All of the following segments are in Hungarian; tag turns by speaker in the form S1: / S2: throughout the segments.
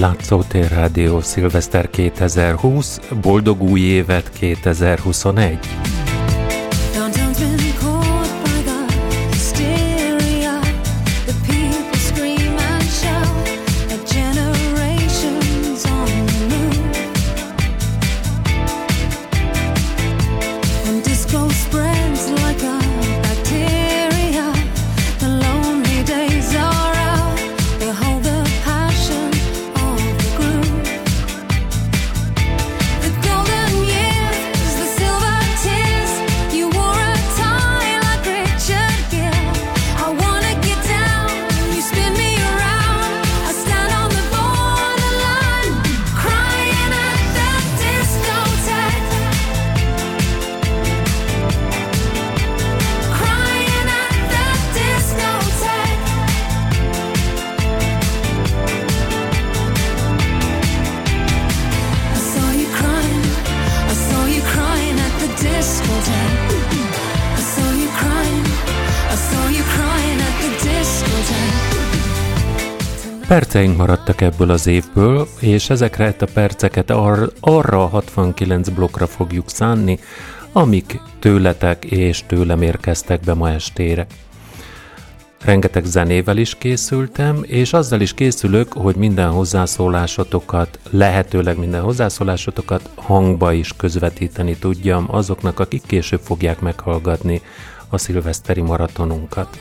S1: Látszótér Rádió Szilveszter 2020, boldog új évet 2021! Perceink maradtak ebből az évből, és ezekre a perceket ar- arra a 69 blokkra fogjuk szánni, amik tőletek és tőlem érkeztek be ma estére. Rengeteg zenével is készültem, és azzal is készülök, hogy minden hozzászólásotokat, lehetőleg minden hozzászólásotokat hangba is közvetíteni tudjam azoknak, akik később fogják meghallgatni a szilveszteri maratonunkat.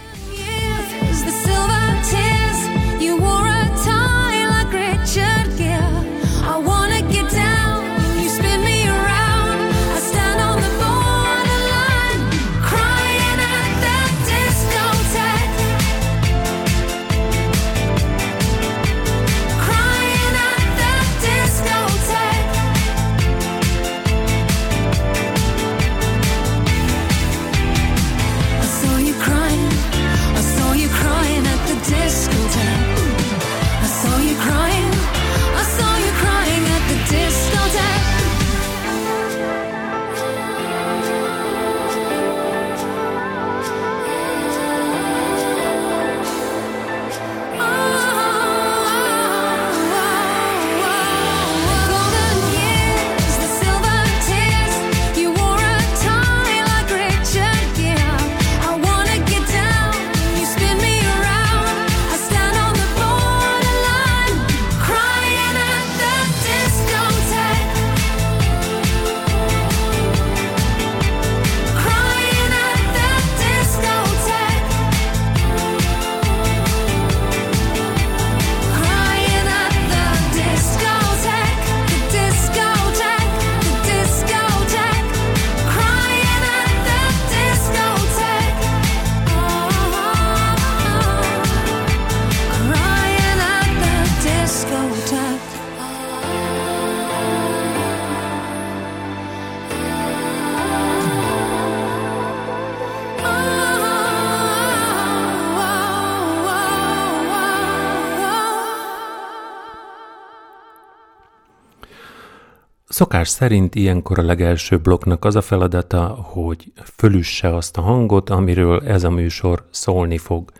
S1: Szokás szerint ilyenkor a legelső blokknak az a feladata, hogy fölüsse azt a hangot, amiről ez a műsor szólni fog.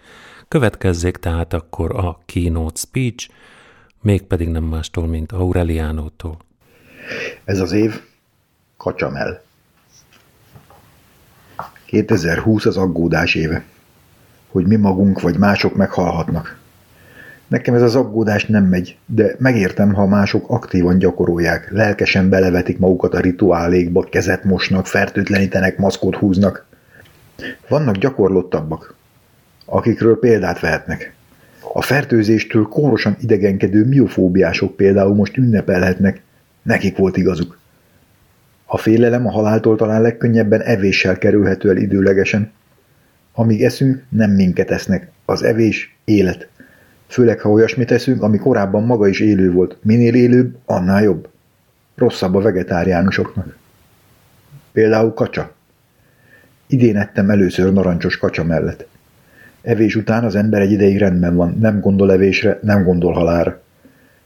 S1: Következzék tehát akkor a keynote speech, mégpedig nem mástól, mint Aureliánótól.
S2: Ez az év kacsamel. 2020 az aggódás éve. Hogy mi magunk vagy mások meghalhatnak. Nekem ez az aggódás nem megy, de megértem, ha mások aktívan gyakorolják, lelkesen belevetik magukat a rituálékba, kezet mosnak, fertőtlenítenek, maszkot húznak. Vannak gyakorlottabbak, akikről példát vehetnek. A fertőzéstől kórosan idegenkedő miofóbiások például most ünnepelhetnek, nekik volt igazuk. A félelem a haláltól talán legkönnyebben evéssel kerülhető el időlegesen. Amíg eszünk, nem minket esznek. Az evés élet. Főleg, ha olyasmit teszünk, ami korábban maga is élő volt. Minél élőbb, annál jobb. Rosszabb a vegetáriánusoknak. Például kacsa. Idén ettem először narancsos kacsa mellett. Evés után az ember egy ideig rendben van, nem gondol evésre, nem gondol halára.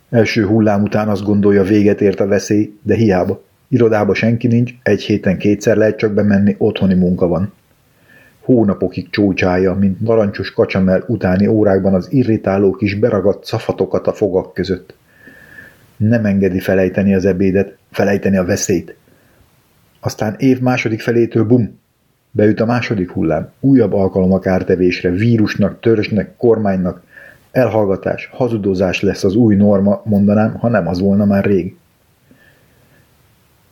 S2: Első hullám után azt gondolja, véget ért a veszély, de hiába. Irodába senki nincs, egy héten kétszer lehet csak bemenni, otthoni munka van hónapokig csócsálja, mint narancsos kacsamel utáni órákban az irritáló kis beragadt szafatokat a fogak között. Nem engedi felejteni az ebédet, felejteni a veszélyt. Aztán év második felétől bum, beüt a második hullám, újabb alkalom a kártevésre, vírusnak, törzsnek, kormánynak, elhallgatás, hazudozás lesz az új norma, mondanám, ha nem az volna már rég.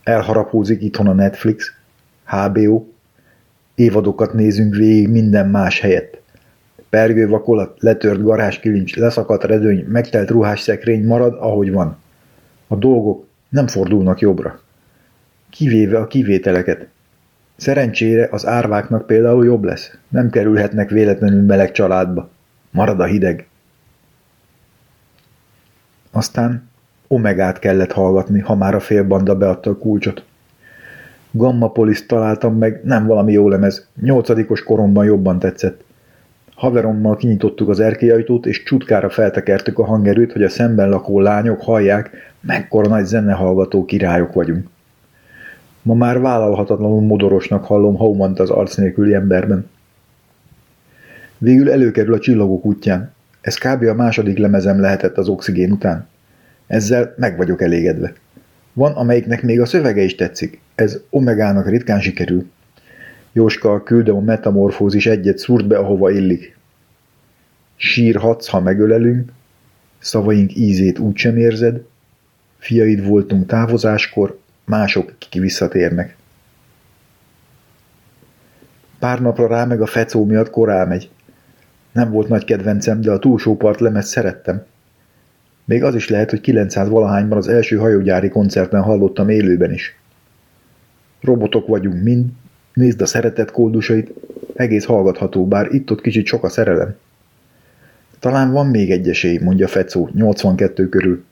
S2: Elharapózik itthon a Netflix, HBO, évadokat nézünk végig minden más helyett. Pergő vakolat, letört garázskilincs, leszakadt redőny, megtelt ruhás szekrény marad, ahogy van. A dolgok nem fordulnak jobbra. Kivéve a kivételeket. Szerencsére az árváknak például jobb lesz. Nem kerülhetnek véletlenül meleg családba. Marad a hideg. Aztán Omegát kellett hallgatni, ha már a félbanda beadta a kulcsot. Gamma Police találtam meg, nem valami jó lemez. Nyolcadikos koromban jobban tetszett. Haverommal kinyitottuk az erkélyajtót, és csutkára feltekertük a hangerőt, hogy a szemben lakó lányok hallják, mekkora nagy zenehallgató királyok vagyunk. Ma már vállalhatatlanul modorosnak hallom Haumant az arc nélküli emberben. Végül előkerül a csillagok útján. Ez kb. a második lemezem lehetett az oxigén után. Ezzel meg vagyok elégedve. Van, amelyiknek még a szövege is tetszik. Ez Omegának ritkán sikerül. Jóska, küldöm a metamorfózis egyet szúrt be, ahova illik. Sírhatsz, ha megölelünk, szavaink ízét úgysem érzed, fiaid voltunk távozáskor, mások, kik visszatérnek. Pár napra rá meg a fecó miatt korá megy. Nem volt nagy kedvencem, de a túlsó part lemez szerettem. Még az is lehet, hogy 900 valahányban az első hajógyári koncerten hallottam élőben is. Robotok vagyunk mind, nézd a szeretet kódusait, egész hallgatható, bár itt-ott kicsit sok a szerelem. Talán van még egy esély, mondja Fecó, 82 körül.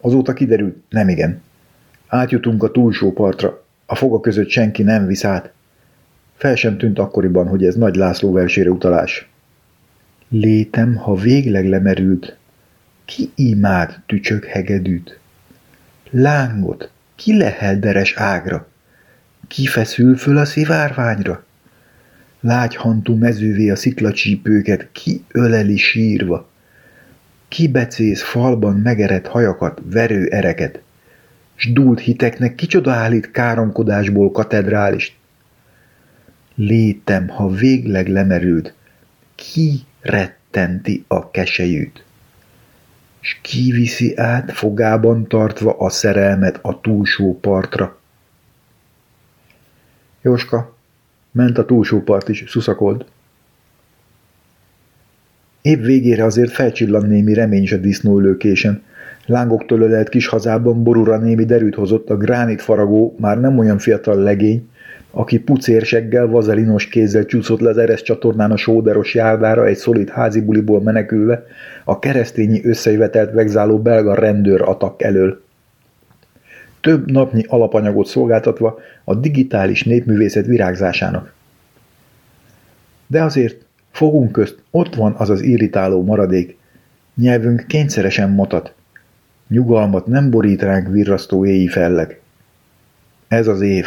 S2: Azóta kiderült, nem igen. Átjutunk a túlsó partra, a foga között senki nem visz át. Fel sem tűnt akkoriban, hogy ez Nagy László versére utalás. Létem, ha végleg lemerült, ki imád tücsök hegedűt? Lángot, ki lehel deres ágra? Ki feszül föl a szivárványra? Lágyhantú mezővé a sziklacsípőket, ki öleli sírva? Ki becész falban megerett hajakat, verő ereket? S dúlt hiteknek kicsoda állít káromkodásból katedrálist? Létem, ha végleg lemerült, ki rettenti a kesejűt? s kiviszi át fogában tartva a szerelmet a túlsó partra. Jóska, ment a túlsó part is, szuszakold. Épp végére azért felcsillan némi remény is a disznóülőkésen. Lángoktól ölelt kis hazában borúra némi derűt hozott a gránit faragó, már nem olyan fiatal legény, aki pucérseggel, vazelinos kézzel csúszott le az eres csatornán a sóderos járdára egy szolid házi buliból menekülve, a keresztényi összejövetelt vegzáló belga rendőr atak elől. Több napnyi alapanyagot szolgáltatva a digitális népművészet virágzásának. De azért fogunk közt ott van az az irritáló maradék, nyelvünk kényszeresen motat. Nyugalmat nem borít ránk virrasztó éji felleg. Ez az év,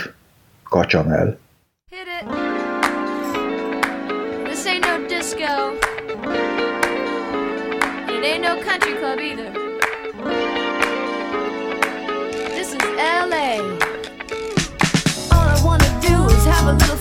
S2: Kacsanel. Hit it. This ain't no disco. It ain't no country club either. A little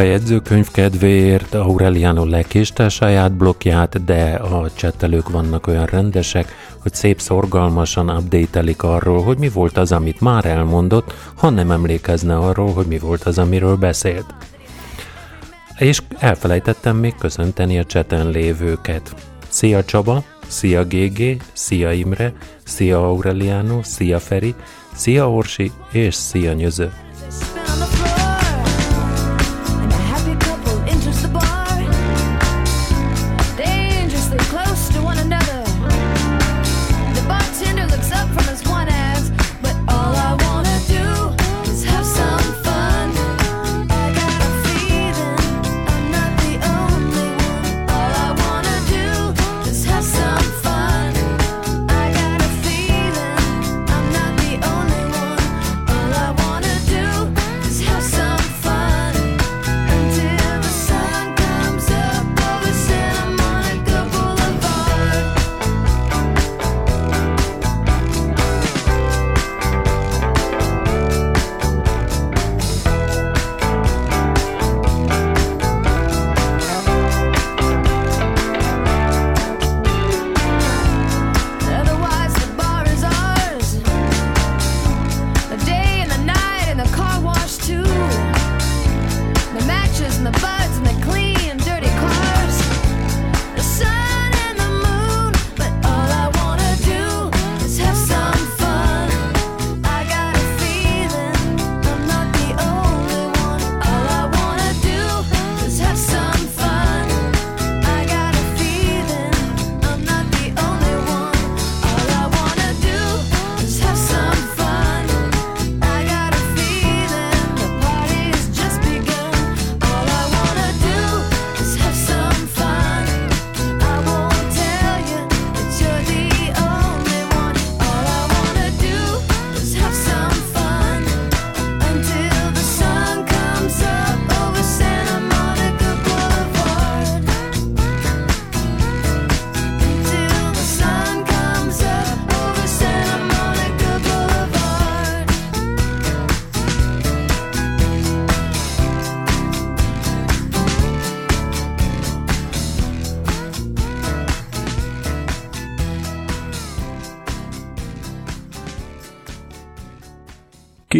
S2: a
S3: jegyzőkönyv kedvéért Aureliano lekéste a saját blokkját, de a csettelők vannak olyan rendesek, hogy szép szorgalmasan update arról, hogy mi volt az, amit már elmondott, ha nem emlékezne arról, hogy mi volt az, amiről beszélt. És elfelejtettem még köszönteni a cseten lévőket. Szia Csaba, szia GG, szia Imre, szia Aureliano, szia Feri, szia Orsi és szia Nyöző.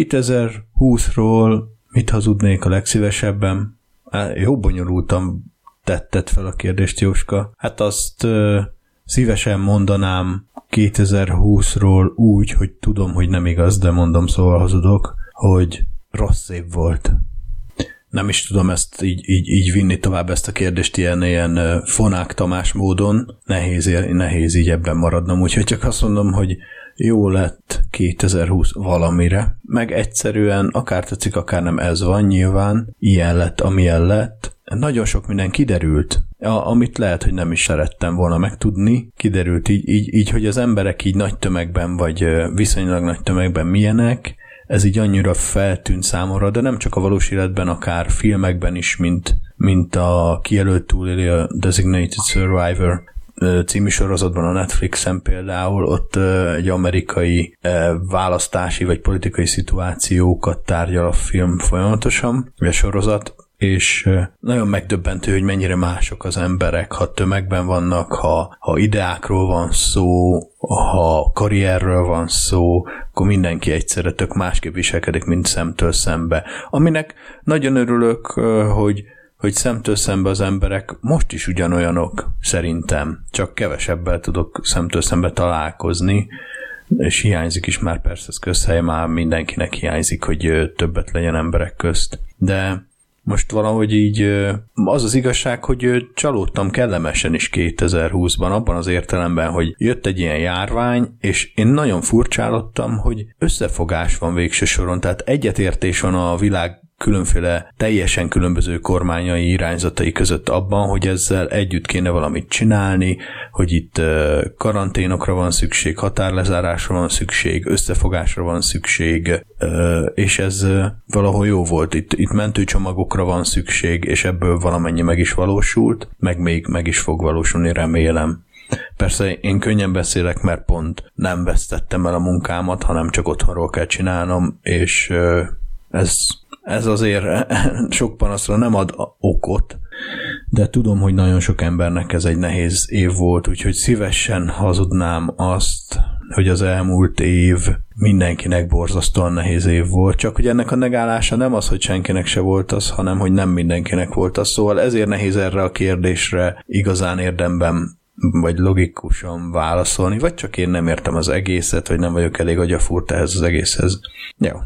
S4: 2020-ról mit hazudnék a legszívesebben? Jó bonyolultan tetted fel a kérdést, Jóska. Hát azt ö, szívesen mondanám 2020-ról úgy, hogy tudom, hogy nem igaz, de mondom, szóval hazudok, hogy rossz év volt. Nem is tudom ezt így, így, így vinni tovább ezt a kérdést ilyen, ilyen fonák Tamás módon. Nehéz, nehéz így ebben maradnom, úgyhogy csak azt mondom, hogy jó lett 2020 valamire, meg egyszerűen akár tetszik, akár nem ez van nyilván, ilyen lett, amilyen lett, nagyon sok minden kiderült, amit lehet, hogy nem is szerettem volna megtudni, kiderült így, így, így, hogy az emberek így nagy tömegben, vagy viszonylag nagy tömegben milyenek, ez így annyira feltűnt számomra, de nem csak a valós életben, akár filmekben is, mint, mint a kijelölt túléli a Designated Survivor című sorozatban a Netflixen például ott egy amerikai választási vagy politikai szituációkat tárgyal a film folyamatosan, vagy a sorozat, és nagyon megdöbbentő, hogy mennyire mások az emberek, ha tömegben vannak, ha, ha ideákról van szó, ha karrierről van szó, akkor mindenki egyszerre tök másképp viselkedik, mint szemtől szembe. Aminek nagyon örülök, hogy hogy szemtől szembe az emberek most is ugyanolyanok, szerintem. Csak kevesebbel tudok szemtől szembe találkozni, és hiányzik is már persze ez közhely, már mindenkinek hiányzik, hogy többet legyen emberek közt. De most valahogy így az az igazság, hogy csalódtam kellemesen is 2020-ban, abban az értelemben, hogy jött egy ilyen járvány, és én nagyon furcsálottam, hogy összefogás van végső soron, tehát egyetértés van a világ különféle teljesen különböző kormányai irányzatai között abban, hogy ezzel együtt kéne valamit csinálni, hogy itt karanténokra van szükség, határlezárásra van szükség, összefogásra van szükség, és ez valahol jó volt. Itt, itt mentőcsomagokra van szükség, és ebből valamennyi meg is valósult, meg még meg is fog valósulni, remélem. Persze én könnyen beszélek, mert pont nem vesztettem el a munkámat, hanem csak otthonról kell csinálnom, és ez ez azért sok panaszra nem ad okot, de tudom, hogy nagyon sok embernek ez egy nehéz év volt, úgyhogy szívesen hazudnám azt, hogy az elmúlt év mindenkinek borzasztóan nehéz év volt, csak hogy ennek a negálása nem az, hogy senkinek se volt az, hanem hogy nem mindenkinek volt az, szóval ezért nehéz erre a kérdésre igazán érdemben vagy logikusan válaszolni, vagy csak én nem értem az egészet, vagy nem vagyok elég agyafúrt ehhez az egészhez. Jó.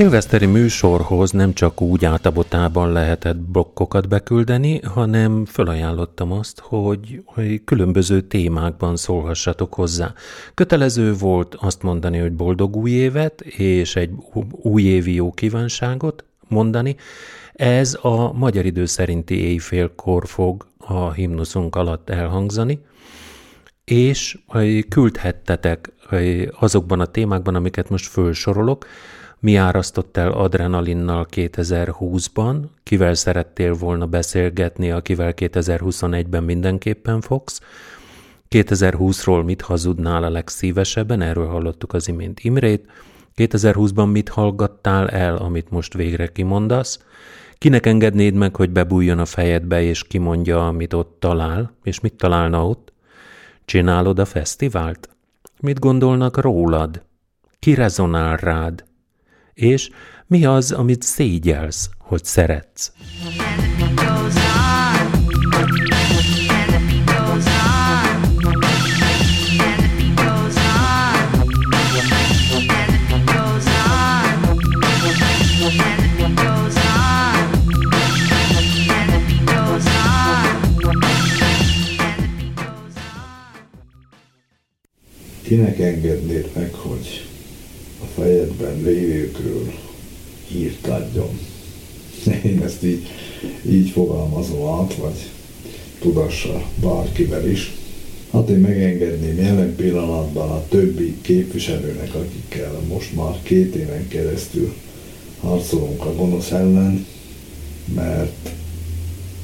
S5: Szilveszteri műsorhoz nem csak úgy átabotában lehetett blokkokat beküldeni, hanem felajánlottam azt, hogy, hogy különböző témákban szólhassatok hozzá. Kötelező volt azt mondani, hogy boldog új évet és egy újévi jó kívánságot mondani. Ez a magyar idő szerinti éjfélkor fog a himnuszunk alatt elhangzani, és küldhettetek azokban a témákban, amiket most fölsorolok, mi árasztott el adrenalinnal 2020-ban, kivel szerettél volna beszélgetni, akivel 2021-ben mindenképpen fogsz, 2020-ról mit hazudnál a legszívesebben, erről hallottuk az imént Imrét, 2020-ban mit hallgattál el, amit most végre kimondasz, kinek engednéd meg, hogy bebújjon a fejedbe, és kimondja, amit ott talál, és mit találna ott? Csinálod a fesztivált? Mit gondolnak rólad? Ki rezonál rád? És mi az, amit szégyelsz, hogy szeretsz.
S6: Kinek engednéd meg, hogy fejedben lévőkről hírt adjon. Én ezt így, így fogalmazom át, vagy tudassa bárkivel is. Hát én megengedném jelen pillanatban a többi képviselőnek, akikkel most már két éven keresztül harcolunk a gonosz ellen, mert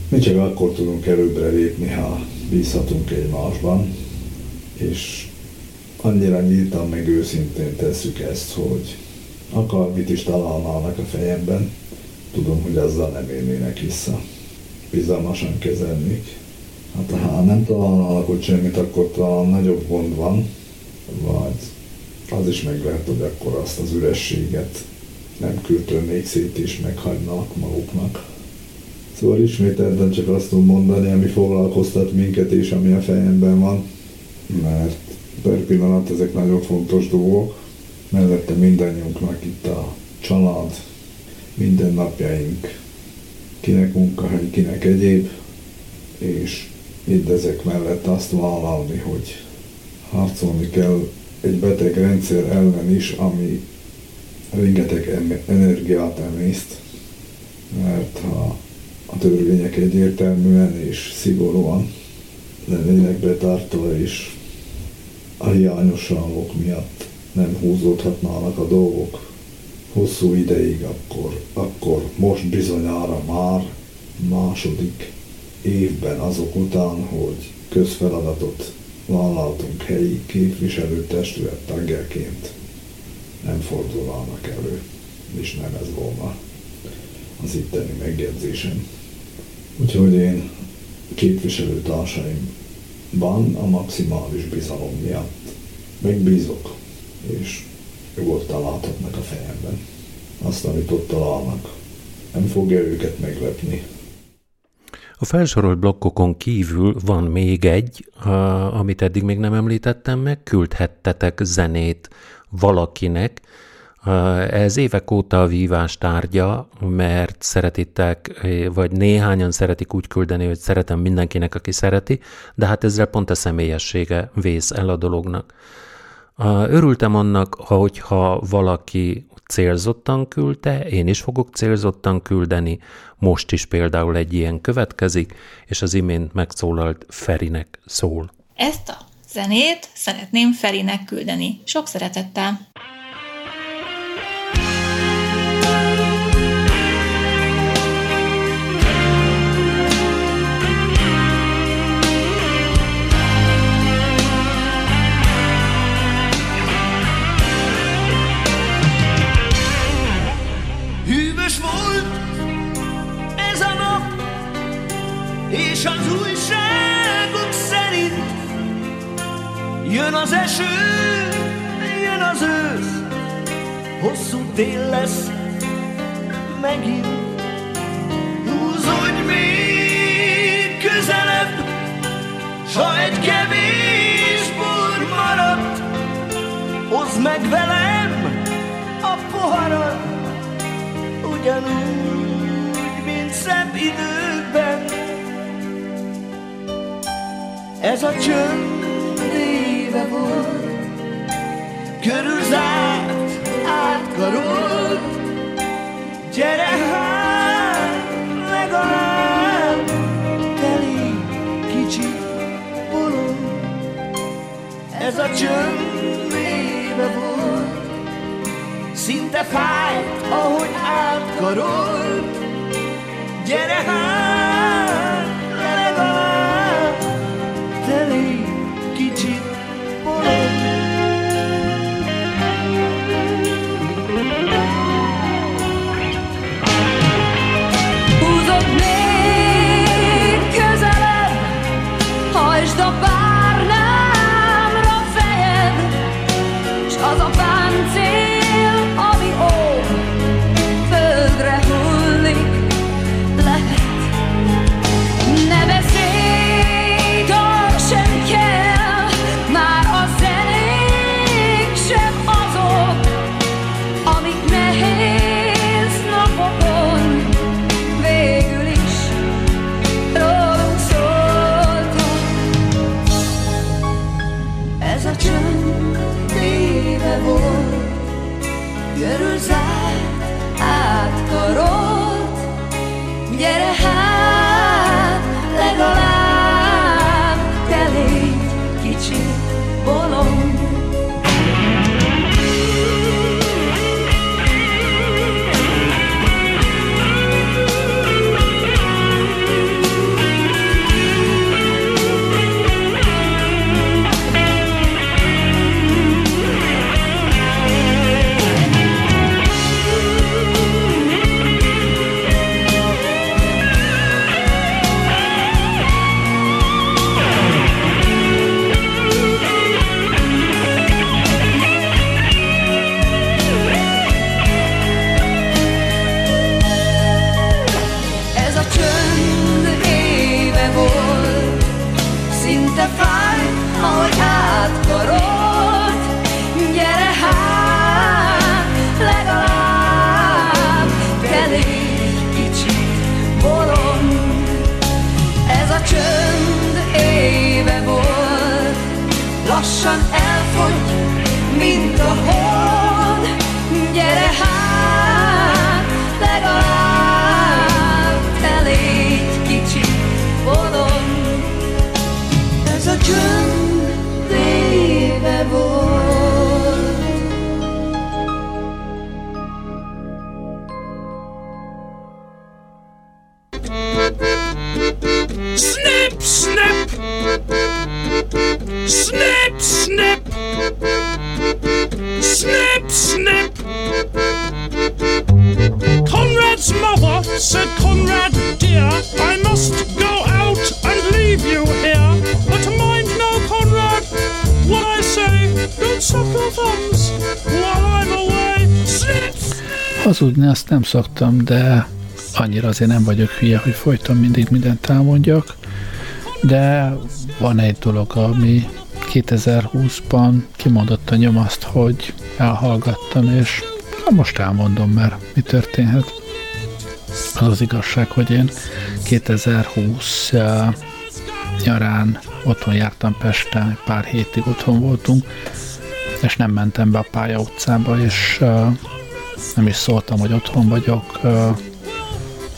S6: mi csak akkor tudunk előbbre lépni, ha bízhatunk egymásban, és annyira nyíltan meg őszintén tesszük ezt, hogy akármit is találnának a fejemben, tudom, hogy azzal nem érnének vissza. Bizalmasan kezelnék. Hát ha nem találnának ott semmit, akkor talán nagyobb gond van, vagy az is meg lehet, hogy akkor azt az ürességet nem küldtörnék szét és meghagynak maguknak. Szóval ismételten csak azt tudom mondani, ami foglalkoztat minket és ami a fejemben van, mert per pillanat ezek nagyon fontos dolgok, mellette mindannyiunknak itt a család, mindennapjaink, kinek munkahely, kinek egyéb, és mindezek mellett azt vállalni, hogy harcolni kell egy beteg rendszer ellen is, ami rengeteg energiát emészt, mert ha a törvények egyértelműen és szigorúan lennének betartva, és a hiányosságok miatt nem húzódhatnának a dolgok hosszú ideig, akkor, akkor most bizonyára már második évben azok után, hogy közfeladatot vállaltunk helyi képviselőtestület tagjaként, nem fordulnának elő, és nem ez volna az itteni megjegyzésem. Úgyhogy én képviselőtársaimban a maximális bizalom miatt megbízok, és nyugodtan láthatnak a fejemben. Azt, amit ott találnak, nem fogja őket meglepni.
S5: A felsorolt blokkokon kívül van még egy, amit eddig még nem említettem meg, küldhettetek zenét valakinek, ez évek óta a vívás tárgya, mert szeretitek, vagy néhányan szeretik úgy küldeni, hogy szeretem mindenkinek, aki szereti, de hát ezzel pont a személyessége vész el a dolognak. Örültem annak, hogyha valaki célzottan küldte, én is fogok célzottan küldeni, most is például egy ilyen következik, és az imént megszólalt Ferinek szól.
S7: Ezt a zenét szeretném Ferinek küldeni. Sok szeretettel!
S1: És az újságok szerint jön az eső, jön az ősz, hosszú tél lesz megint. Húzódj még közelebb, s ha egy kevés bor maradt, hozd meg velem a poharat, ugyanúgy, mint szebb időkben. Ez a csönd éve volt, körülzárt, átkarolt, gyere hát legalább, teli kicsi bolond. Ez a csönd éve volt, szinte fájt, ahogy átkarolt, gyere hát
S8: Hazudni azt nem szoktam, de annyira azért nem vagyok hülye, hogy folyton mindig mindent elmondjak. De van egy dolog, ami 2020-ban kimondott a nyom azt, hogy elhallgattam, és hát most elmondom, mert mi történhet. Az az igazság, hogy én 2020 uh, nyarán otthon jártam Pesten, pár hétig otthon voltunk, és nem mentem be a pálya utcába, és uh, nem is szóltam, hogy otthon vagyok.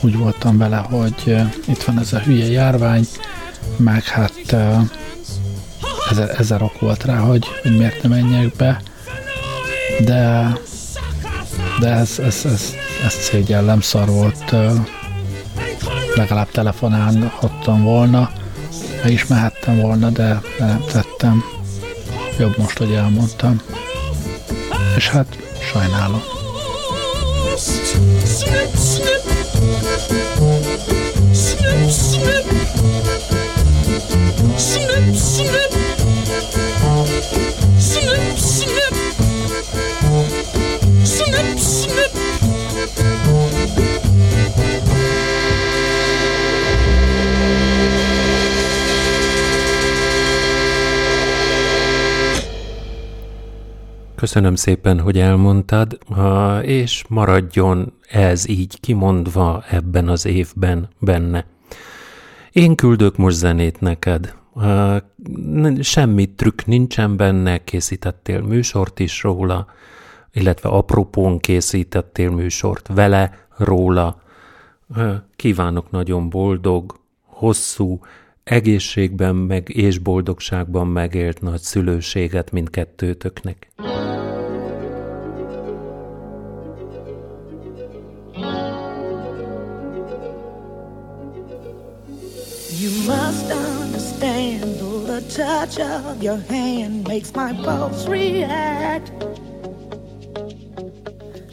S8: Úgy voltam vele, hogy itt van ez a hülye járvány, meg hát ezer, ezer ok volt rá, hogy, hogy miért nem menjek be, de de ez, ez, ez, ez szégyellem szar volt, legalább telefonálhattam volna, meg is mehettem volna, de nem tettem. Jobb most, hogy elmondtam. És hát sajnálom.
S9: Snip, snip! Snip, snip! Snip, snip!
S5: Köszönöm szépen, hogy elmondtad, és maradjon ez így kimondva ebben az évben benne. Én küldök most zenét neked. Semmi trükk nincsen benne, készítettél műsort is róla, illetve apropón készítettél műsort vele, róla. Kívánok nagyon boldog, hosszú, egészségben meg és boldogságban megélt nagy szülőséget mindkettőtöknek.
S10: You must understand, the touch of your hand makes my pulse react.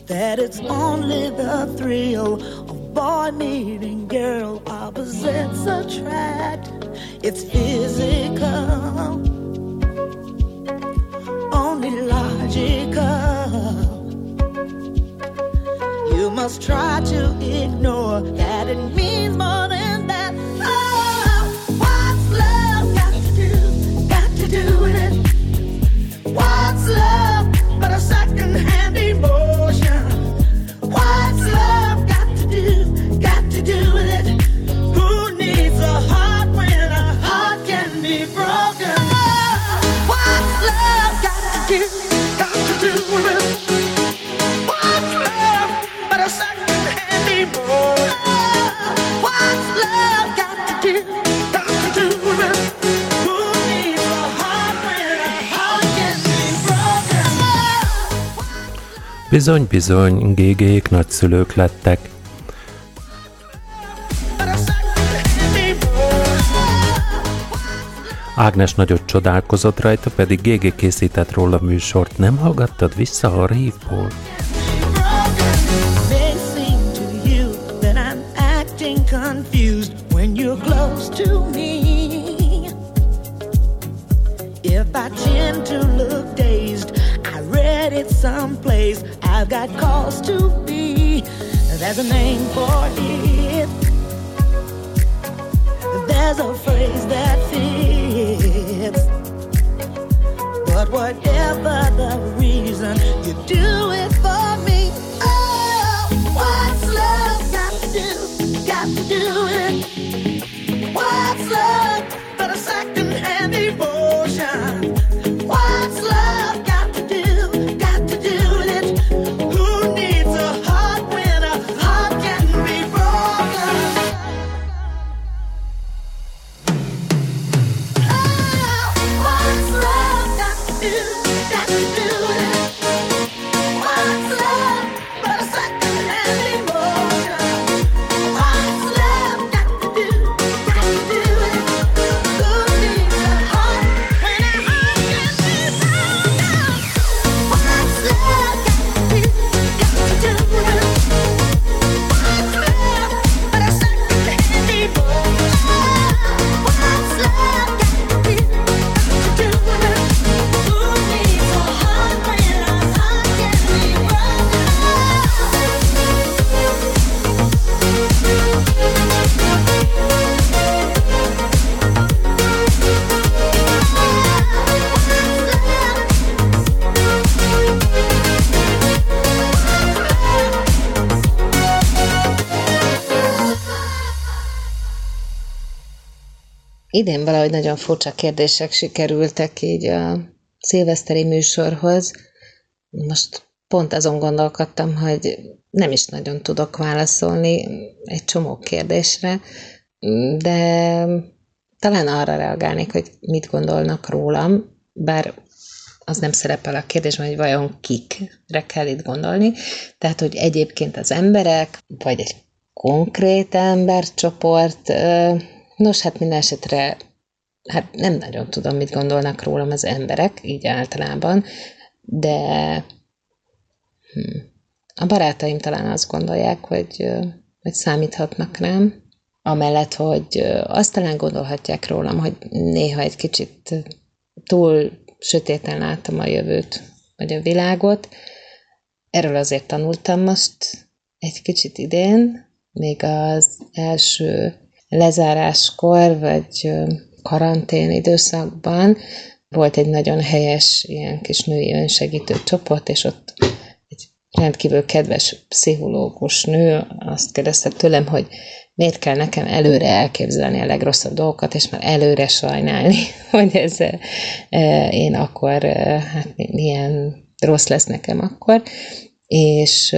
S10: That it's only the thrill of boy meeting girl, opposites attract. It's physical, only logical. You must try to ignore that it means more than that. Oh, what's love got to do? Got to do
S5: Bizony, bizony, gégék nagyszülők lettek. Ágnes nagyot csodálkozott rajta, pedig GG készített róla műsort. Nem hallgattad vissza a rívból?
S10: I tend to look dazed, I read it someplace. I've got cause to be. There's a name for it. There's a phrase that fits. But whatever the reason, you do it for me. Oh, what's love got to do? Got to do it. What's love but a second-hand emotion?
S11: Idén valahogy nagyon furcsa kérdések sikerültek így a szilveszteri műsorhoz. Most pont azon gondolkodtam, hogy nem is nagyon tudok válaszolni egy csomó kérdésre, de talán arra reagálnék, hogy mit gondolnak rólam, bár az nem szerepel a kérdésben, hogy vajon kikre kell itt gondolni. Tehát, hogy egyébként az emberek, vagy egy konkrét embercsoport, nos, hát minden esetre hát nem nagyon tudom, mit gondolnak rólam az emberek, így általában, de hm, a barátaim talán azt gondolják, hogy, hogy számíthatnak rám, amellett, hogy azt talán gondolhatják rólam, hogy néha egy kicsit túl sötéten láttam a jövőt, vagy a világot. Erről azért tanultam most egy kicsit idén, még az első lezáráskor, vagy karantén időszakban volt egy nagyon helyes ilyen kis női önsegítő csoport, és ott egy rendkívül kedves pszichológus nő azt kérdezte tőlem, hogy miért kell nekem előre elképzelni a legrosszabb dolgokat, és már előre sajnálni, hogy ez én akkor, hát milyen rossz lesz nekem akkor, és,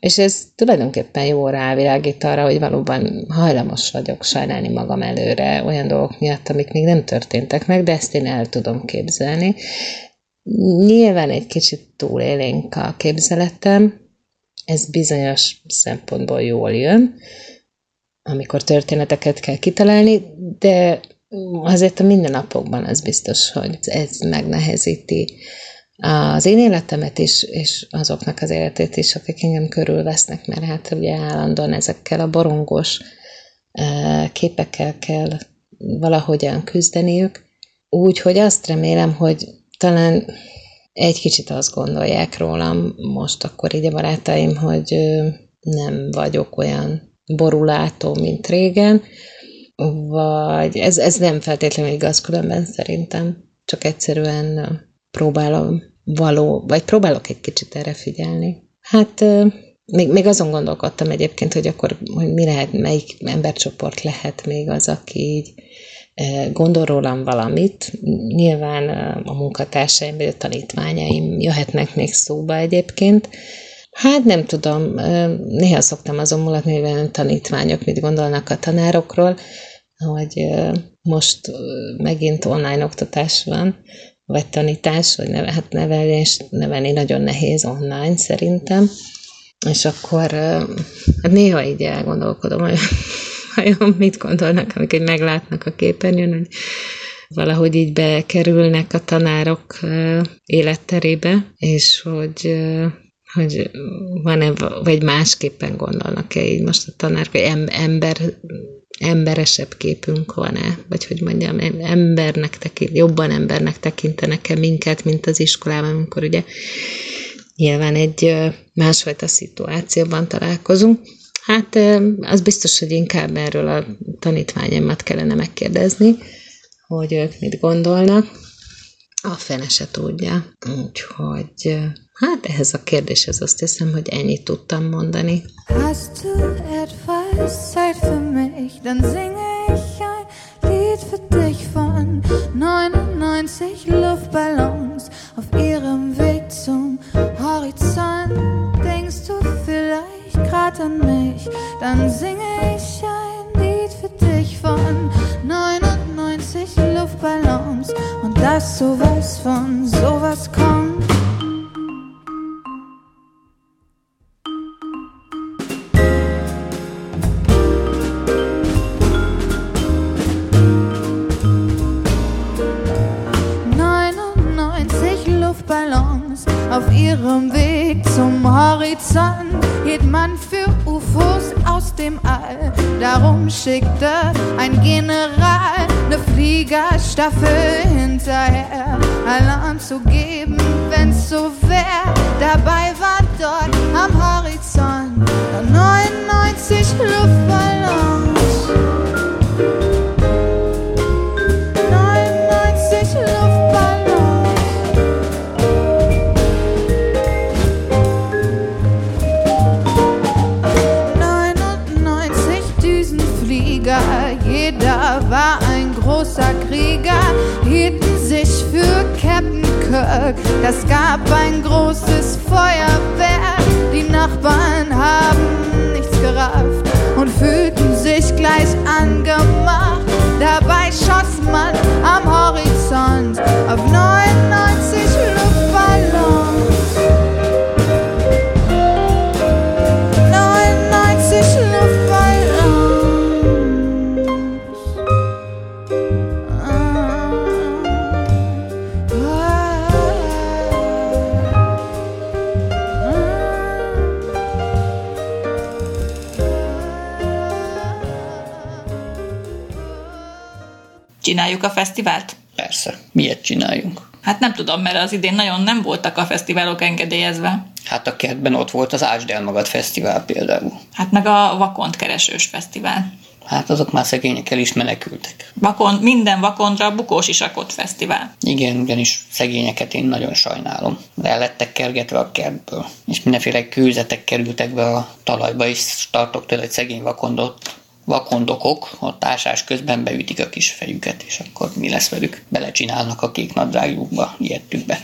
S11: és ez tulajdonképpen jó rávilágít arra, hogy valóban hajlamos vagyok sajnálni magam előre olyan dolgok miatt, amik még nem történtek meg, de ezt én el tudom képzelni. Nyilván egy kicsit túlélénk a képzeletem, ez bizonyos szempontból jól jön, amikor történeteket kell kitalálni, de azért a mindennapokban az biztos, hogy ez megnehezíti az én életemet is, és azoknak az életét is, akik engem körülvesznek, mert hát ugye állandóan ezekkel a borongos képekkel kell valahogyan küzdeniük. Úgyhogy azt remélem, hogy talán egy kicsit azt gondolják rólam most akkor így a barátaim, hogy nem vagyok olyan borulátó, mint régen, vagy ez, ez nem feltétlenül igaz különben szerintem, csak egyszerűen próbálom való, vagy próbálok egy kicsit erre figyelni. Hát még, még azon gondolkodtam egyébként, hogy akkor hogy mi lehet, melyik embercsoport lehet még az, aki így gondol rólam valamit. Nyilván a munkatársaim vagy a tanítványaim jöhetnek még szóba egyébként, Hát nem tudom, néha szoktam azon mulatni, hogy olyan tanítványok mit gondolnak a tanárokról, hogy most megint online oktatás van, vagy tanítás, vagy neve, hát nevelés, nevelni nagyon nehéz online szerintem. És akkor hát néha így elgondolkodom, hogy vajon mit gondolnak, amikor meglátnak a képernyőn, hogy valahogy így bekerülnek a tanárok életterébe, és hogy hogy van-e, vagy másképpen gondolnak-e így most a tanárok, hogy ember, emberesebb képünk van-e, vagy hogy mondjam, embernek tekint, jobban embernek tekintenek-e minket, mint az iskolában, amikor ugye nyilván egy másfajta szituációban találkozunk. Hát az biztos, hogy inkább erről a tanítványaimat kellene megkérdezni, hogy ők mit gondolnak. A fene se tudja. Úgyhogy Hát ehhez a kérdéshez azt hiszem, hogy ennyit tudtam mondani.
S12: Hast du etwas für mich, dann singe ich ein Lied für dich von 99 Luftballons auf ihrem Weg zum Horizont. Denkst du vielleicht grad an mich, dann singe hast du was von
S7: Csináljuk a fesztivált?
S13: Persze, miért csináljunk?
S7: Hát nem tudom, mert az idén nagyon nem voltak a fesztiválok engedélyezve.
S13: Hát a kertben ott volt az Ásd el magad fesztivál például.
S7: Hát meg a Vakont keresős fesztivál.
S13: Hát azok már szegények el is menekültek.
S7: Vakon, minden vakondra bukós isakot fesztivál.
S13: Igen, ugyanis szegényeket én nagyon sajnálom. El lettek kergetve a kertből. És mindenféle kőzetek kerültek be a talajba, és tartok tőle egy szegény vakondot, vakondokok a társás közben beütik a kis fejüket, és akkor mi lesz velük? Belecsinálnak a kék nadrágjukba, ijedtük be.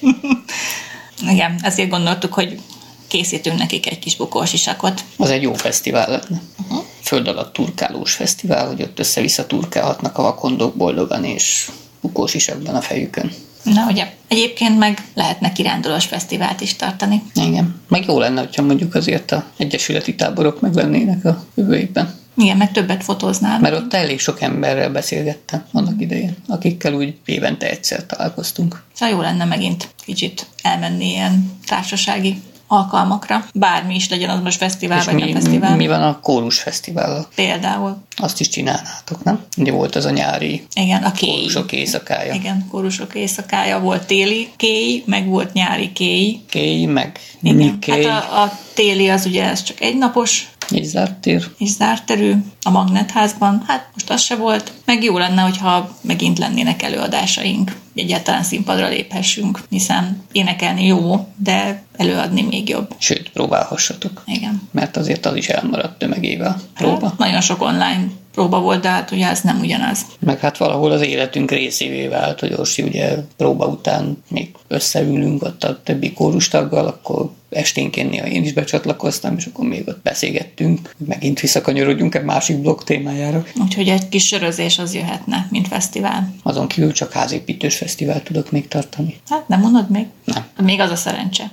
S7: Igen, ezért gondoltuk, hogy készítünk nekik egy kis bukós isakot.
S13: Az egy jó fesztivál lenne. Uh-huh. Föld alatt turkálós fesztivál, hogy ott össze-vissza turkálhatnak a vakondok boldogan és bukós isakban a fejükön.
S7: Na ugye, egyébként meg lehetne kirándulós fesztivált is tartani.
S13: Igen, meg jó lenne, hogyha mondjuk azért a egyesületi táborok meglennének a jövő évben.
S7: Igen, meg többet fotóznál.
S13: Mert ott elég sok emberrel beszélgettem annak idején, akikkel úgy évente egyszer találkoztunk.
S7: Szóval jó lenne megint kicsit elmenni ilyen társasági alkalmakra. Bármi is legyen, az most fesztivál
S13: És
S7: vagy nem
S13: mi,
S7: fesztivál.
S13: mi van a kórus fesztivállal?
S7: Például.
S13: Azt is csinálnátok, nem? Ugye volt az a nyári
S7: Igen, a kéj.
S13: kórusok éjszakája.
S7: Igen, kórusok éjszakája volt téli kéj, meg volt nyári kéj.
S13: Kéj, meg
S7: Igen,
S13: Mikéj,
S7: hát a, a téli az ugye ez csak egy napos,
S13: és zárt tér.
S7: és zárt terű a magnetházban. Hát most az se volt. Meg jó lenne, hogyha megint lennének előadásaink, egyáltalán színpadra léphessünk, hiszen énekelni jó, de előadni még jobb.
S13: Sőt, próbálhassatok.
S7: Igen.
S13: Mert azért az is elmaradt tömegével. Próba.
S7: Hát, nagyon sok online próba volt, de hát ugye ez nem ugyanaz.
S13: Meg hát valahol az életünk részévé vált, hogy Orsi ugye próba után még összeülünk ott a többi kórustaggal, akkor esténként néha én is becsatlakoztam, és akkor még ott beszélgettünk, megint visszakanyarodjunk egy másik blog témájára.
S7: Úgyhogy egy kis sörözés az jöhetne, mint fesztivál.
S13: Azon kívül csak házépítős fesztivált tudok még tartani.
S7: Hát nem mondod még?
S13: Nem.
S7: Még az a szerencse.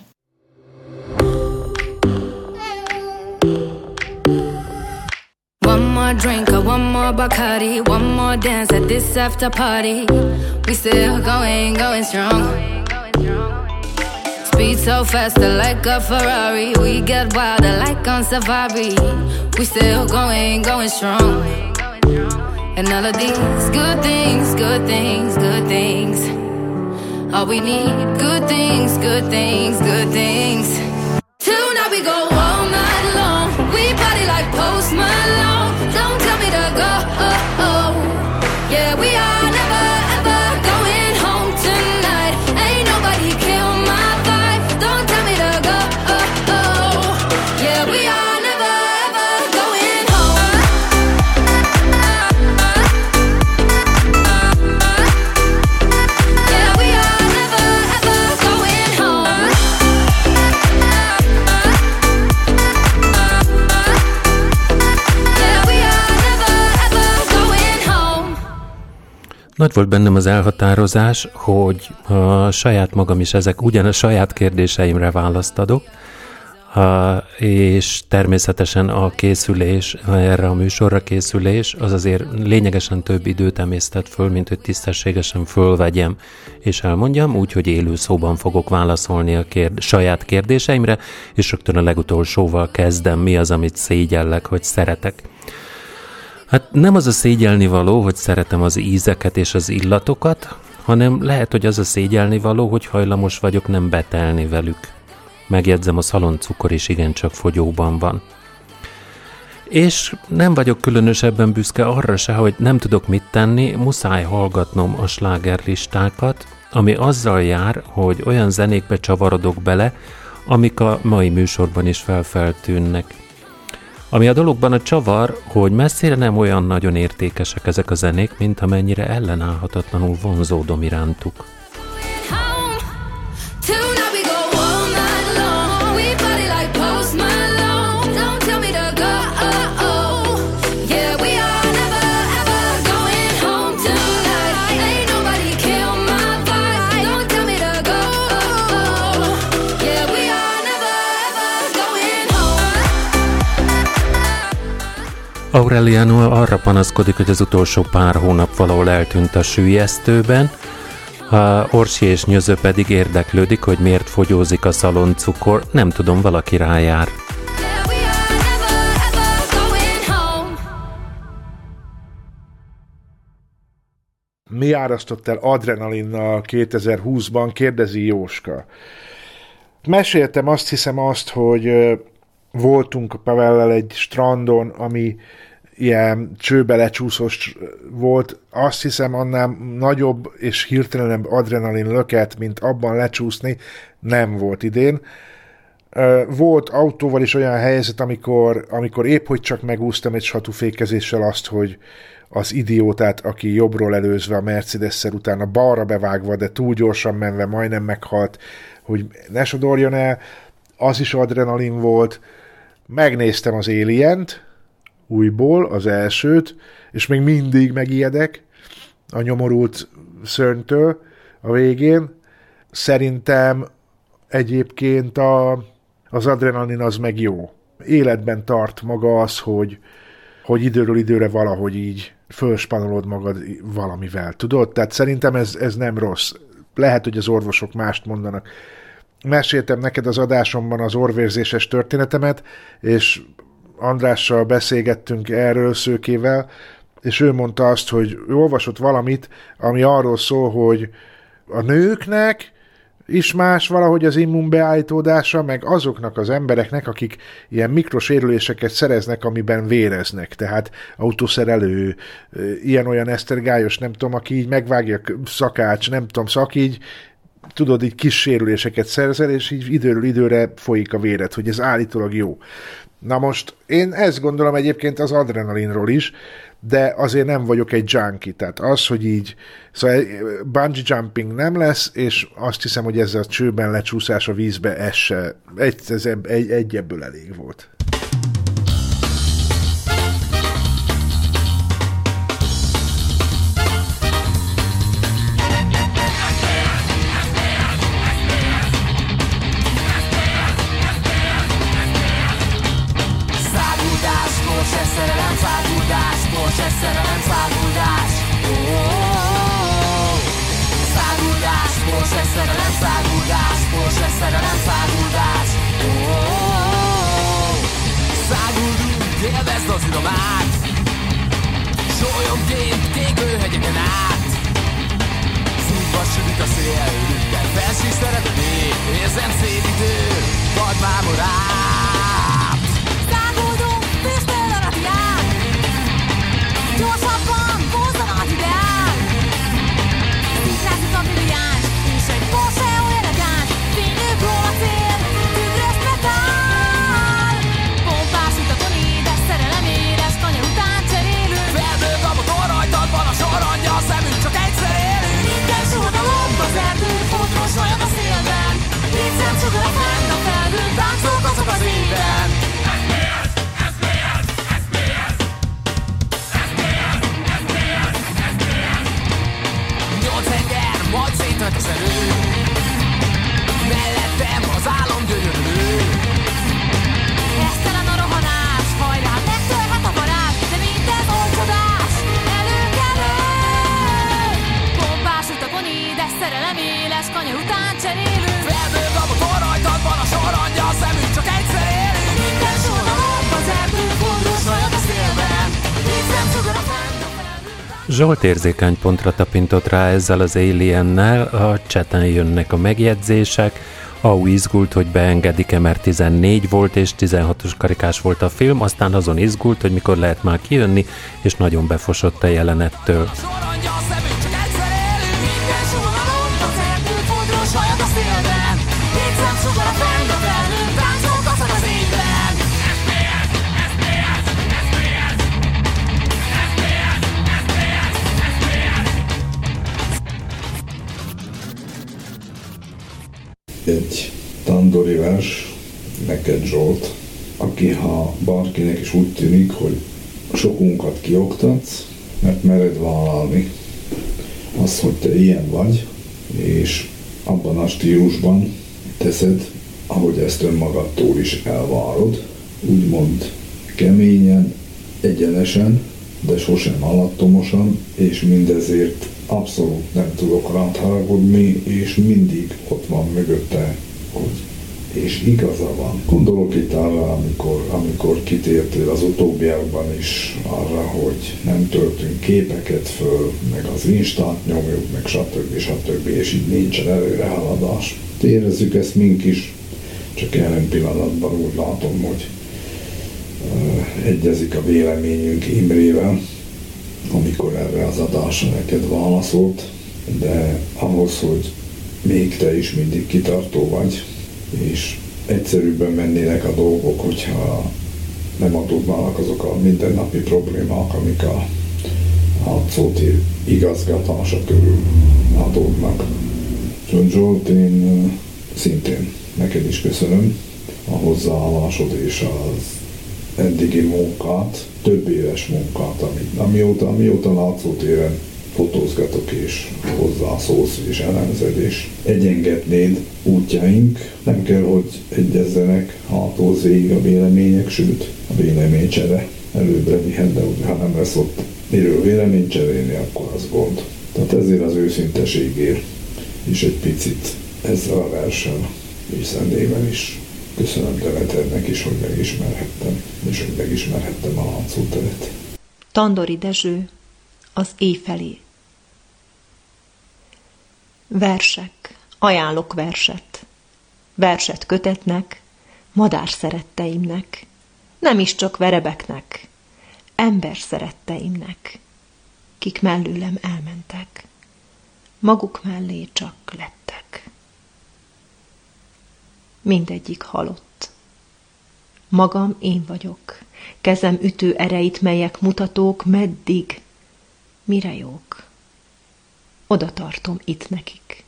S1: More drink or one more Bacardi, one more dance at this after party. We still going, going strong. Speed so faster like a Ferrari. We get wilder like on safari. We still going, going strong. And all of these good things, good things, good things. All we need, good things, good things, good things. Tonight we go all night long. We party like Post Malone.
S5: Nagy volt bennem az elhatározás, hogy a saját magam is ezek ugyan a saját kérdéseimre választ adok, és természetesen a készülés, erre a műsorra készülés, az azért lényegesen több időt emésztett föl, mint hogy tisztességesen fölvegyem és elmondjam, úgyhogy élő szóban fogok válaszolni a kérd- saját kérdéseimre, és rögtön a legutolsóval kezdem, mi az, amit szégyellek, vagy szeretek. Hát nem az a szégyelni való, hogy szeretem az ízeket és az illatokat, hanem lehet, hogy az a szégyelni való, hogy hajlamos vagyok nem betelni velük. Megjegyzem, a szaloncukor is igencsak fogyóban van. És nem vagyok különösebben büszke arra se, hogy nem tudok mit tenni, muszáj hallgatnom a slágerlistákat, ami azzal jár, hogy olyan zenékbe csavarodok bele, amik a mai műsorban is felfeltűnnek. Ami a dologban a csavar, hogy messzire nem olyan nagyon értékesek ezek a zenék, mint amennyire ellenállhatatlanul vonzódom irántuk. Aureliano arra panaszkodik, hogy az utolsó pár hónap valahol eltűnt a sűjesztőben, a Orsi és Nyöző pedig érdeklődik, hogy miért fogyózik a szaloncukor, nem tudom, valaki rájár.
S14: Mi árasztott el adrenalinnal 2020-ban, kérdezi Jóska. Meséltem azt hiszem azt, hogy voltunk Pavellel egy strandon, ami ilyen csőbe lecsúszós volt, azt hiszem annál nagyobb és hirtelenebb adrenalin löket, mint abban lecsúszni, nem volt idén. Volt autóval is olyan helyzet, amikor, amikor épp hogy csak megúsztam egy satúfékezéssel azt, hogy az idiótát, aki jobbról előzve a Mercedes-szel utána balra bevágva, de túl gyorsan menve majdnem meghalt, hogy ne sodorjon el, az is adrenalin volt. Megnéztem az Alien-t, újból, az elsőt, és még mindig megijedek a nyomorult szörnytől a végén. Szerintem egyébként a, az adrenalin az meg jó. Életben tart maga az, hogy, hogy időről időre valahogy így fölspanolod magad valamivel, tudod? Tehát szerintem ez, ez nem rossz. Lehet, hogy az orvosok mást mondanak. Meséltem neked az adásomban az orvérzéses történetemet, és Andrással beszélgettünk erről szőkével, és ő mondta azt, hogy ő olvasott valamit, ami arról szól, hogy a nőknek is más valahogy az immunbeállítódása, meg azoknak az embereknek, akik ilyen mikrosérüléseket szereznek, amiben véreznek. Tehát autószerelő, ilyen-olyan esztergályos, nem tudom, aki így megvágja szakács, nem tudom, szakígy, tudod, így kis sérüléseket szerzel, és így időről időre folyik a véred, hogy ez állítólag jó. Na most én ezt gondolom egyébként az adrenalinról is, de azért nem vagyok egy junkie, tehát az, hogy így, szóval bungee jumping nem lesz, és azt hiszem, hogy ez a csőben lecsúszás a vízbe, ez se, egy, ez egy, egy ebből elég volt.
S15: Élvezd az idomát, Sólyomként kékőhegyeken át. Szívva süt a szél, de felség szeretetét, érzem szédítő, vadmámorát. Száguldunk,
S5: Zsolt érzékeny pontra tapintott rá ezzel az aliennel, a cseten jönnek a megjegyzések, Au izgult, hogy beengedik-e, mert 14 volt és 16-os karikás volt a film, aztán azon izgult, hogy mikor lehet már kijönni, és nagyon befosott a jelenettől.
S15: Sorondja
S6: egy tandori vers, neked Zsolt, aki ha bárkinek is úgy tűnik, hogy sokunkat kioktatsz, mert mered vállalni azt, hogy te ilyen vagy, és abban a stílusban teszed, ahogy ezt önmagadtól is elvárod, úgymond keményen, egyenesen, de sosem alattomosan, és mindezért abszolút nem tudok rád haragudni, és mindig ott van mögötte, hogy és igaza van. Gondolok itt arra, amikor, amikor kitértél az utóbbiakban is arra, hogy nem töltünk képeket föl, meg az instát nyomjuk, meg stb. stb. és így nincsen előrehaladás. Érezzük ezt mink is, csak jelen pillanatban úgy látom, hogy egyezik a véleményünk Imrével, amikor erre az adásra neked válaszolt, de ahhoz, hogy még te is mindig kitartó vagy, és egyszerűbben mennének a dolgok, hogyha nem adódnának azok a mindennapi problémák, amik a, a szóti igazgatása körül adódnak. John Zsolt, én szintén neked is köszönöm a hozzáállásod és az eddigi munkát, több éves munkát, amit, amióta, amióta látszótéren fotózgatok és hozzászólsz és elemzed és egyengetnéd útjaink. Nem kell, hogy egyezzenek hátul végig a vélemények, sőt a véleménycsere előbbre vihet, de ha nem lesz ott miről véleményt cserélni, akkor az gond. Tehát ezért az őszinteségért is egy picit ezzel a versen és is köszönöm Demeternek is, hogy megismerhettem, hogy megismerhettem a látszóteret.
S16: Tandori Dezső, az éjfelé. Versek, ajánlok verset. Verset kötetnek, madár szeretteimnek, nem is csak verebeknek, ember szeretteimnek, kik mellőlem elmentek, maguk mellé csak lettek. Mindegyik halott. Magam én vagyok, kezem ütő ereit, melyek mutatók, meddig, mire jók. Oda tartom itt nekik.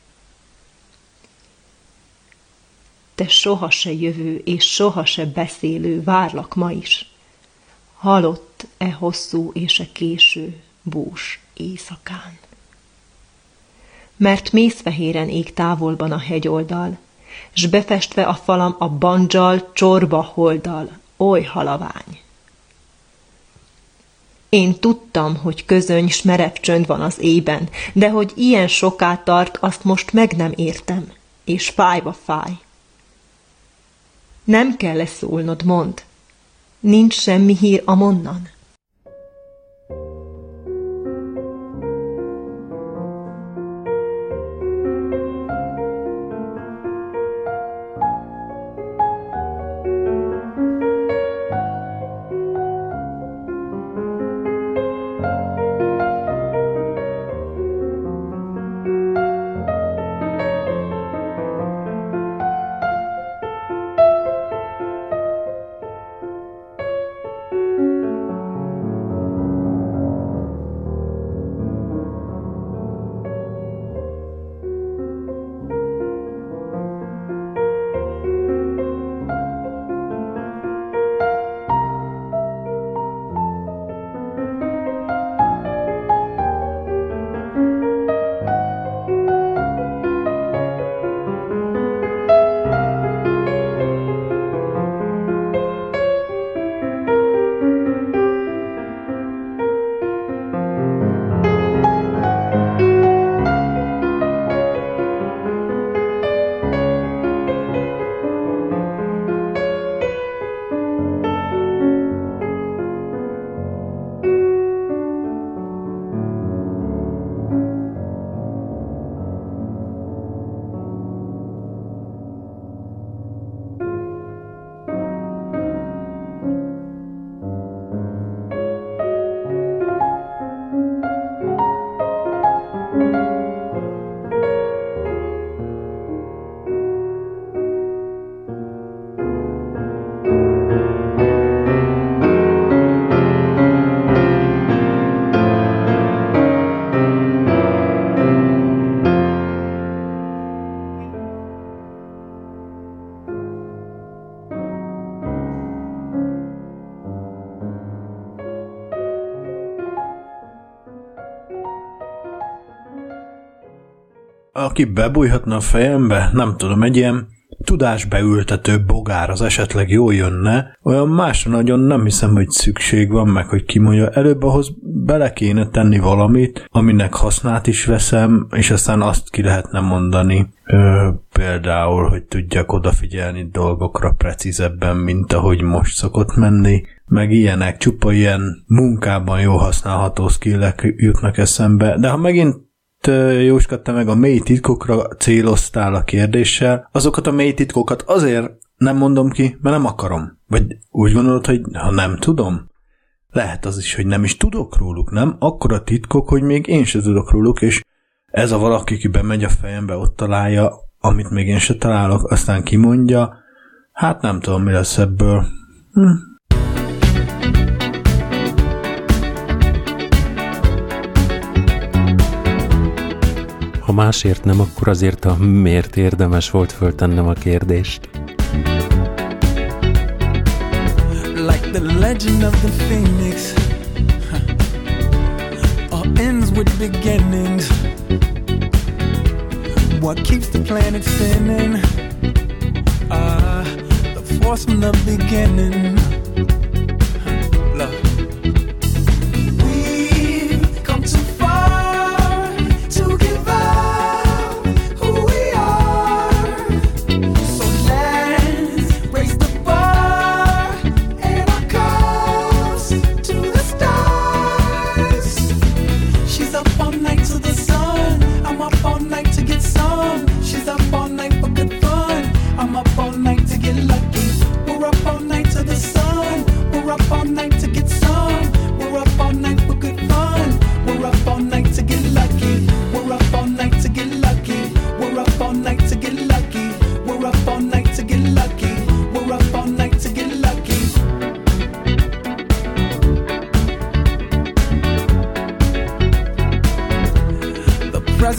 S16: Te soha se jövő és soha se beszélő, várlak ma is. Halott e hosszú és e késő bús éjszakán. Mert mészfehéren ég távolban a hegyoldal, s befestve a falam a bandzsal, csorba holdal, oly halavány. Én tudtam, hogy közöny s merev csönd van az ében, de hogy ilyen soká tart, azt most meg nem értem, és fájva fáj. Nem kell leszólnod, mond. Nincs semmi hír a
S4: aki bebújhatna a fejembe, nem tudom, egy ilyen tudásbeültető bogár az esetleg jól jönne, olyan másra nagyon nem hiszem, hogy szükség van, meg hogy kimondja, előbb ahhoz bele kéne tenni valamit, aminek hasznát is veszem, és aztán azt ki lehetne mondani, ö, például, hogy tudjak odafigyelni dolgokra precízebben, mint ahogy most szokott menni, meg ilyenek, csupa ilyen munkában jó használható skillek jutnak eszembe, de ha megint Ö, Jóska, meg a mély titkokra céloztál a kérdéssel, azokat a mély titkokat azért nem mondom ki, mert nem akarom. Vagy úgy gondolod, hogy ha nem tudom? Lehet az is, hogy nem is tudok róluk, nem? Akkor a titkok, hogy még én se tudok róluk, és ez a valaki, aki bemegy a fejembe, ott találja, amit még én se találok, aztán kimondja, hát nem tudom, mi lesz ebből. Hm.
S5: Ha másért nem, akkor azért a miért érdemes volt föltennem a kérdést.
S17: like the legend of the phoenix. All ends with beginnings. What keeps the planet spinning? Uh, the force from the beginning.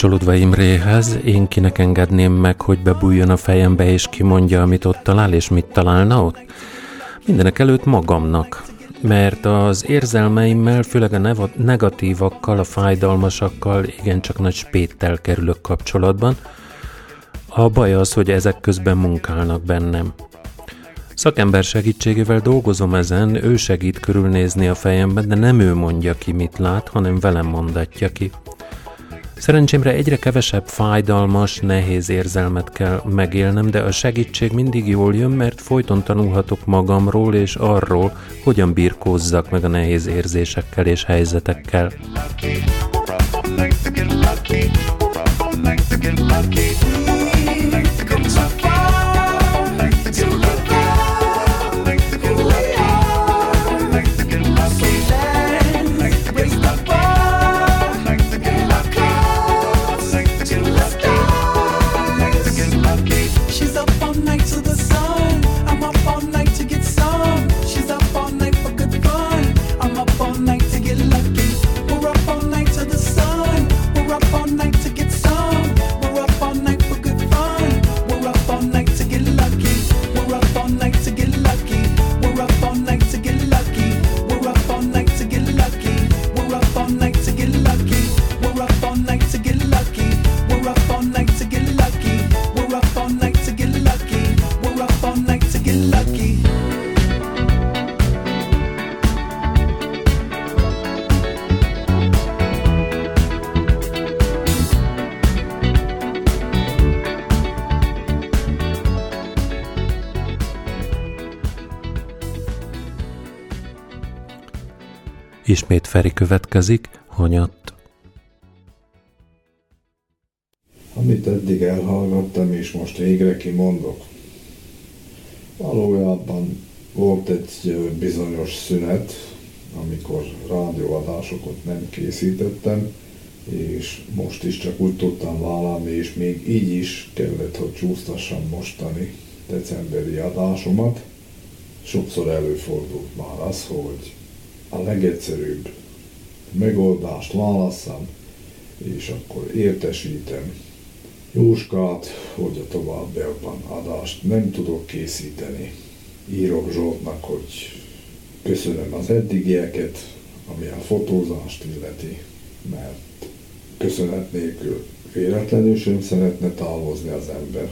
S5: Kapcsolódva Imréhez, én kinek engedném meg, hogy bebújjon a fejembe és kimondja, amit ott talál, és mit találna ott? Mindenek előtt magamnak, mert az érzelmeimmel, főleg a negatívakkal, a fájdalmasakkal igencsak nagy spéttel kerülök kapcsolatban. A baj az, hogy ezek közben munkálnak bennem. Szakember segítségével dolgozom ezen, ő segít körülnézni a fejemben, de nem ő mondja ki, mit lát, hanem velem mondatja ki. Szerencsémre egyre kevesebb fájdalmas, nehéz érzelmet kell megélnem, de a segítség mindig jól jön, mert folyton tanulhatok magamról és arról, hogyan birkózzak meg a nehéz érzésekkel és helyzetekkel.
S17: She's
S5: Feri következik, hanyatt.
S6: Amit eddig elhallgattam, és most végre kimondok. Valójában volt egy bizonyos szünet, amikor rádióadásokat nem készítettem, és most is csak úgy tudtam vállalni, és még így is kellett, hogy csúsztassam mostani decemberi adásomat. Sokszor előfordult már az, hogy a legegyszerűbb megoldást válasszam, és akkor értesítem Jóskát, hogy a továbbiakban adást nem tudok készíteni. Írok Zsoltnak, hogy köszönöm az eddigieket, ami a fotózást illeti, mert köszönet nélkül véletlenül sem szeretne távozni az ember.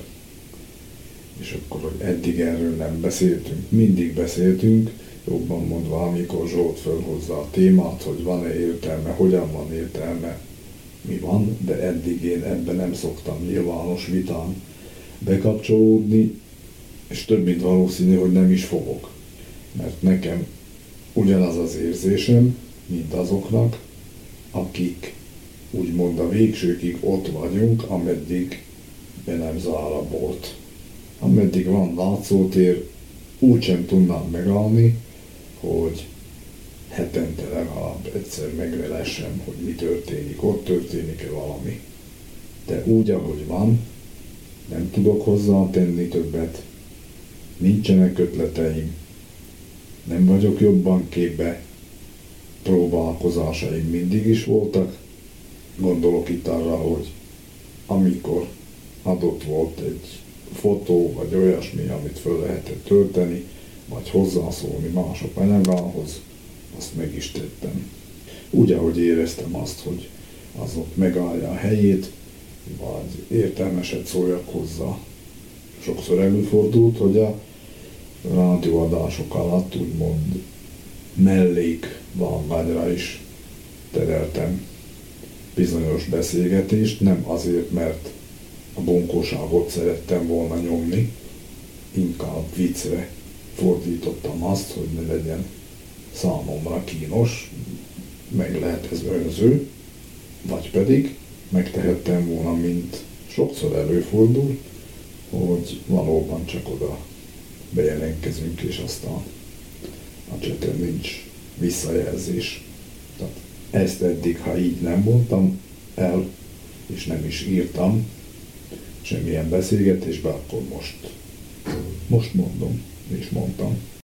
S6: És akkor, hogy eddig erről nem beszéltünk, mindig beszéltünk, jobban mondva, amikor Zsolt fölhozza a témát, hogy van-e értelme, hogyan van értelme, mi van, de eddig én ebben nem szoktam nyilvános vitán bekapcsolódni, és több mint valószínű, hogy nem is fogok. Mert nekem ugyanaz az érzésem, mint azoknak, akik úgymond a végsőkig ott vagyunk, ameddig be nem zár a bolt. Ameddig van látszótér, úgysem tudnám megállni, hogy hetente legalább egyszer megvelessem, hogy mi történik, ott történik-e valami. De úgy, ahogy van, nem tudok hozzá tenni többet, nincsenek ötleteim, nem vagyok jobban képbe, próbálkozásaim mindig is voltak. Gondolok itt arra, hogy amikor adott volt egy fotó, vagy olyasmi, amit föl lehetett tölteni, vagy hozzászólni mások anyagához, azt meg is tettem. Úgy, ahogy éreztem azt, hogy az ott megállja a helyét, vagy értelmeset szóljak hozzá. Sokszor előfordult, hogy a rádióadások alatt úgymond mellék vágányra is tereltem bizonyos beszélgetést, nem azért, mert a bunkóságot szerettem volna nyomni, inkább viccre fordítottam azt, hogy ne legyen számomra kínos, meg lehet ez önző, vagy pedig megtehettem volna, mint sokszor előfordul, hogy valóban csak oda bejelentkezünk, és aztán a cseten nincs visszajelzés. Tehát ezt eddig, ha így nem mondtam el, és nem is írtam semmilyen beszélgetésbe, akkor most, most mondom, és mondtam.